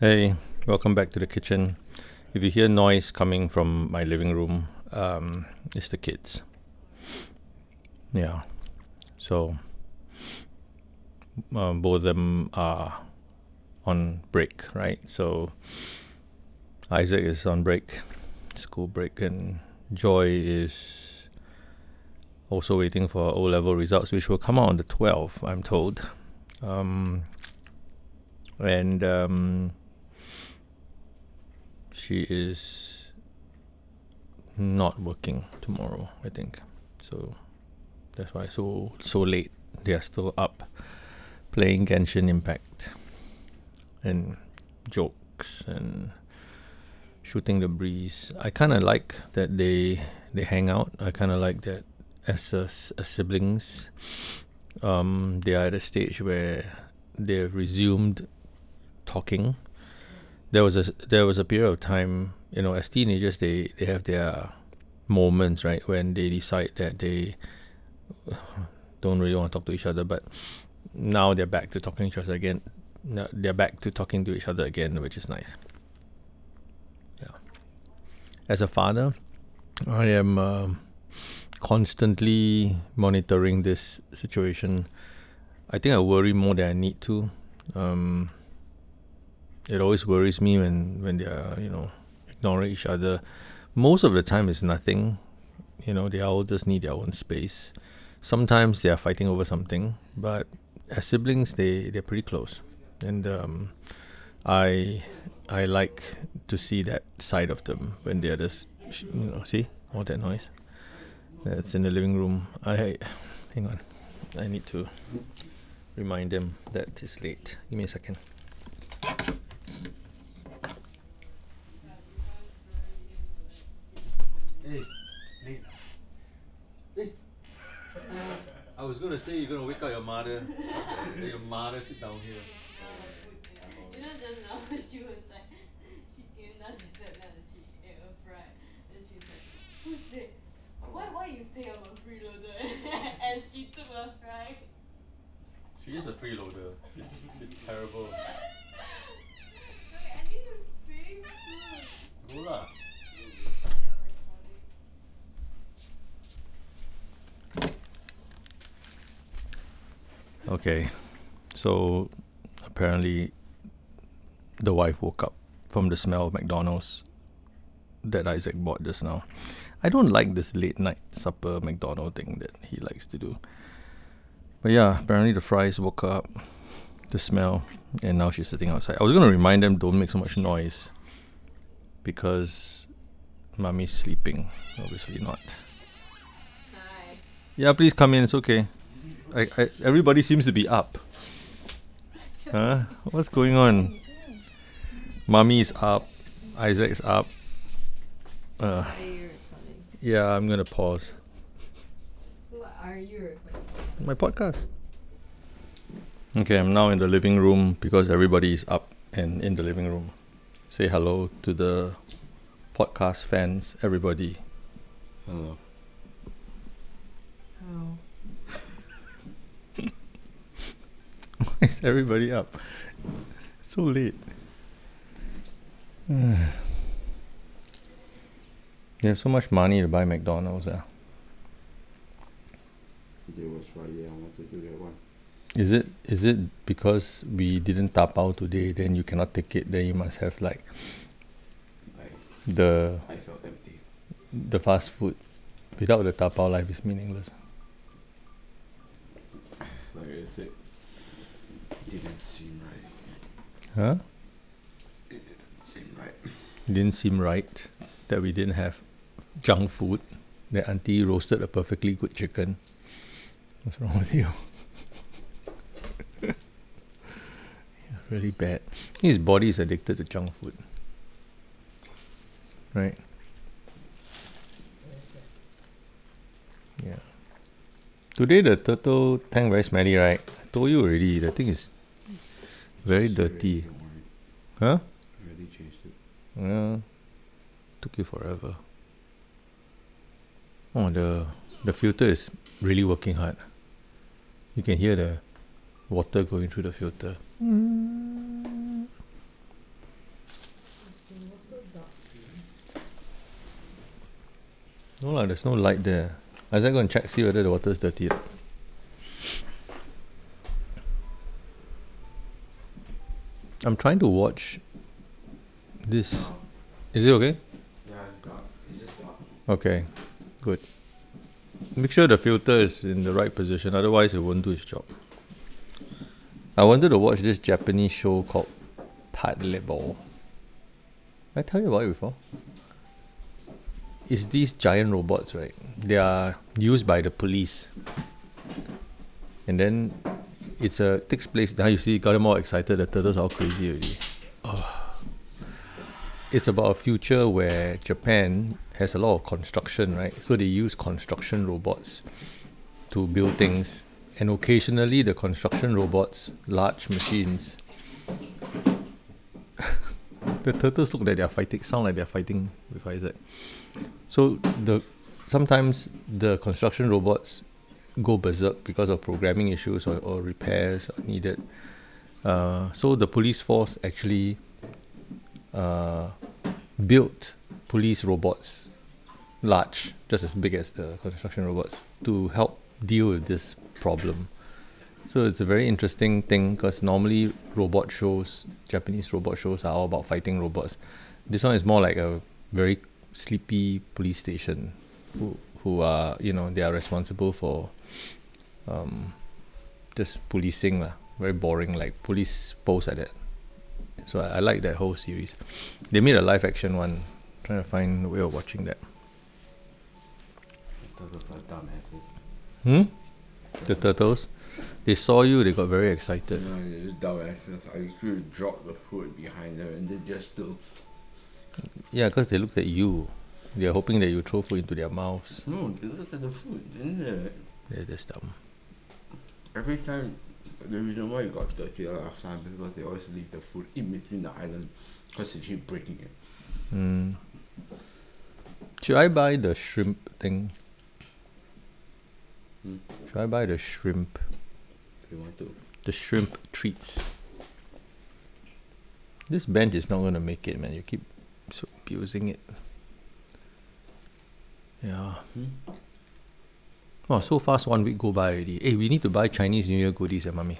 Hey, welcome back to the kitchen. If you hear noise coming from my living room, um, it's the kids. Yeah. So, uh, both of them are on break, right? So, Isaac is on break, school break, and Joy is also waiting for O level results, which will come out on the 12th, I'm told. Um, and um, she is not working tomorrow, I think. So that's why so so late. They are still up playing Genshin Impact and jokes and shooting the breeze. I kind of like that they they hang out. I kind of like that as, a, as siblings. Um, they are at a stage where they've resumed talking there was a there was a period of time, you know, as teenagers they they have their moments, right, when they decide that they don't really want to talk to each other, but now they're back to talking to each other again. Now they're back to talking to each other again, which is nice. Yeah. As a father, I am uh, constantly monitoring this situation. I think I worry more than I need to. Um, it always worries me when when they are you know ignoring each other. Most of the time, it's nothing. You know, they all just need their own space. Sometimes they are fighting over something, but as siblings, they they're pretty close, and um, I I like to see that side of them when they're just you know see all that noise that's in the living room. I hang on, I need to remind them that it's late. Give me a second. Say you're gonna wake up your mother. Let your mother sit down here. You know just now she was like she came down, she sat down and she ate a fry. Then she's like, Who said why why you say I'm a freeloader and she took a fry. She is a freeloader. She's, she's terrible. Wait, I think you're being Go lah. Okay, so apparently the wife woke up from the smell of McDonald's that Isaac bought just now. I don't like this late night supper McDonald thing that he likes to do. But yeah, apparently the fries woke up, the smell, and now she's sitting outside. I was gonna remind them don't make so much noise because mommy's sleeping. Obviously not. Hi. Yeah, please come in. It's okay. I, I, everybody seems to be up. Huh? What's going on? Mommy is up. Isaac is up. Uh, yeah, I'm gonna pause What are you recording? my podcast. Okay, I'm now in the living room because everybody is up and in the living room. Say hello to the podcast fans, everybody. Hello. Why is everybody up? It's so late. you have so much money to buy McDonald's. Ah. Today was Friday. I wanted to do that one. Is it is it because we didn't tapao today, then you cannot take it, then you must have like I the I felt empty. the fast food. Without the tapao, life is meaningless. Like I said, it didn't seem right. Huh? It didn't seem right. It Didn't seem right that we didn't have junk food. That auntie roasted a perfectly good chicken. What's wrong with you? yeah, really bad. His body is addicted to junk food. Right? Yeah. Today the turtle tank very smelly, right? I told you already. The thing is very dirty. Huh? Yeah. Took you forever. Oh, the the filter is really working hard. You can hear the water going through the filter. Mm. No lah, there's no light there. I just go and check see whether the water is dirty. I'm trying to watch this. Is it okay? Yeah, it's dark. It's just dark. Okay, good. Make sure the filter is in the right position, otherwise it won't do its job. I wanted to watch this Japanese show called Patlabor. Did I tell you about it before? It's these giant robots, right? They are used by the police. And then it's a takes place now you see got them all excited, the turtles are all crazy already. Oh. It's about a future where Japan has a lot of construction, right? So they use construction robots to build things. And occasionally the construction robots, large machines. the turtles look like they're fighting sound like they're fighting with Isaac. So the sometimes the construction robots go berserk because of programming issues or, or repairs needed. Uh, so the police force actually uh, built police robots, large, just as big as the construction robots, to help deal with this problem. So it's a very interesting thing because normally robot shows, Japanese robot shows, are all about fighting robots. This one is more like a very sleepy police station, who are you know they are responsible for um, just policing lah. Very boring, like police posts like that. So I, I like that whole series. They made a live action one. Trying to find a way of watching that. Turtles are dumbasses. Hmm? The turtles. They saw you. They got very excited. No, they're just dumbasses. I could drop the food behind them and they just still. Yeah, because they looked at you. They're hoping that you throw food into their mouths. No, they looked at the food. They're just dumb. Every time, the reason why it got dirty last time is because they always leave the food in between the islands because they keep breaking it. Mm. Should I buy the shrimp thing? Hmm. Should I buy the shrimp? If you want to. The shrimp treats. This bench is not gonna make it, man. You keep abusing it. Yeah. Hmm? Wow, so fast one week go by already. Hey, we need to buy Chinese New Year goodies, eh, mommy.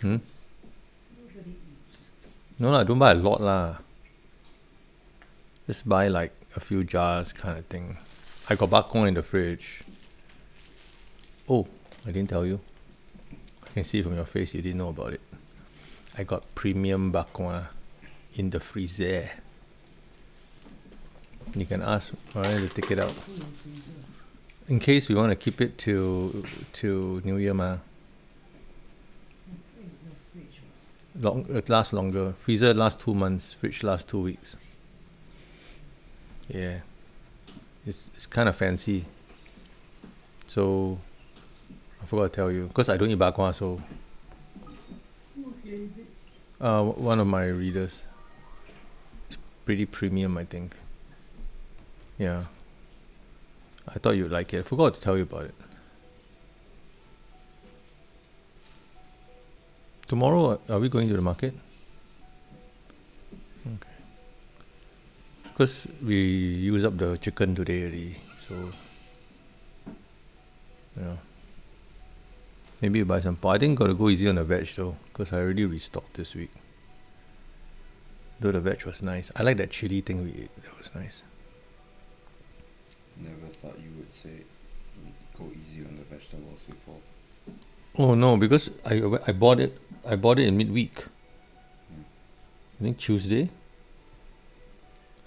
Hmm? No lah, don't buy a lot lah. Just buy like a few jars kind of thing. I got bakwa in the fridge. Oh, I didn't tell you. I can see from your face you didn't know about it. I got premium bakwa in the freezer. You can ask Mariah to take it out. In case we want to keep it to to New Year ma. Long it lasts longer. Freezer lasts two months, fridge lasts two weeks. Yeah. It's it's kind of fancy. So I forgot to tell you because I don't eat bakwa so uh one of my readers. It's pretty premium I think. Yeah. I thought you'd like it. I forgot to tell you about it. Tomorrow, uh, are we going to the market? Okay. Because we use up the chicken today already, so yeah. Maybe buy some. But I think gotta go easy on the veg though, because I already restocked this week. Though the veg was nice. I like that chili thing we ate. That was nice. Never thought you would say go easy on the vegetables before. Oh no, because I I bought it. I bought it in midweek. Hmm. I think Tuesday.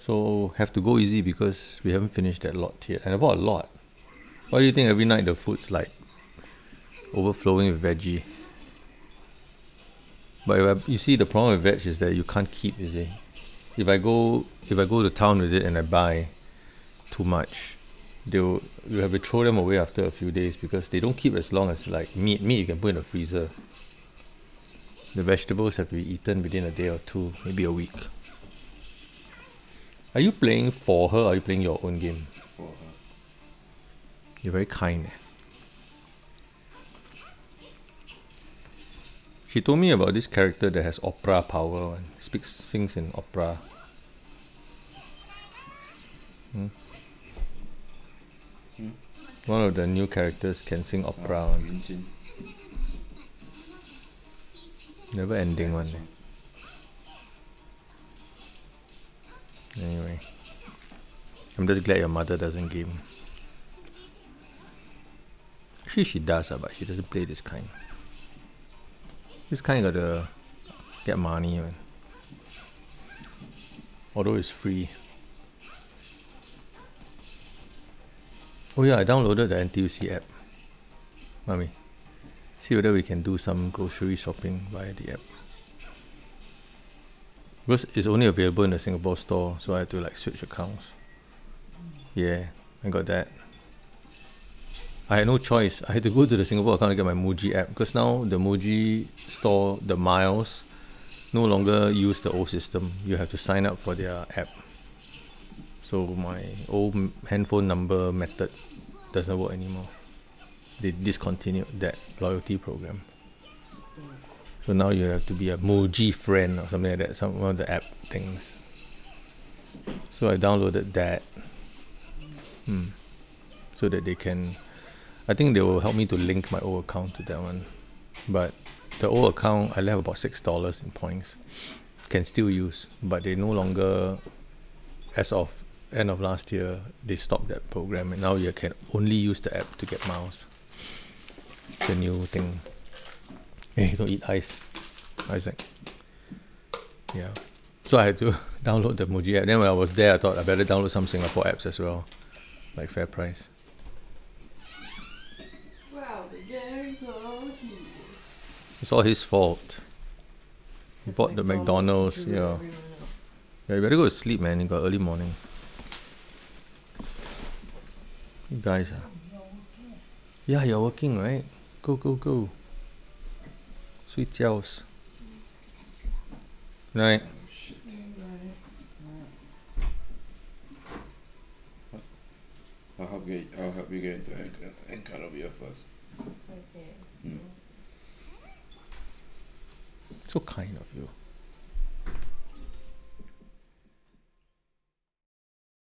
So have to go easy because we haven't finished that lot yet, and I bought a lot. Why do you think every night the food's like overflowing with veggie? But if I, you see, the problem with veg is that you can't keep. You see, if I go if I go to town with it and I buy too much, they'll you have to throw them away after a few days because they don't keep as long as like meat. Meat you can put in the freezer. The vegetables have to be eaten within a day or two, maybe a week. Are you playing for her or are you playing your own game? For her. You're very kind. eh. She told me about this character that has opera power and speaks sings in opera. Hmm? One of the new characters can sing opera. Ah. Never ending one. Eh. Anyway. I'm just glad your mother doesn't game. Actually, she does, ah, but she doesn't play this kind. This kind gotta get money, man. Although it's free. Oh yeah, I downloaded the NTUC app. Mommy. See whether we can do some grocery shopping via the app. Because it's only available in the Singapore store, so I had to like switch accounts. Yeah, I got that. I had no choice. I had to go to the Singapore account to get my Muji app because now the Muji store, the miles, no longer use the old system. You have to sign up for their app. So my old handphone number method doesn't work anymore. They discontinued that loyalty program. So now you have to be a Muji friend or something like that, some one of the app things. So I downloaded that. Hmm. So that they can I think they will help me to link my old account to that one. But the old account I left about six dollars in points. Can still use, but they no longer as of end of last year they stopped that program and now you can only use the app to get miles. It's a new thing. Eh, hey, don't eat ice. Isaac. Yeah. So I had to download the Muji app. Then when I was there I thought I better download some Singapore apps as well. Like Fair Price. Wow, the gangs all here. It's all his fault. He bought the McDonald's, yeah. Yeah, you better go to sleep, man. You got early morning. You guys ah. Yeah, you're working, right? Go, go, go. Sweet jells. Right. I'll help you. I'll help you get into Anchor, Anchor over here first. Okay. Mm. So kind of you.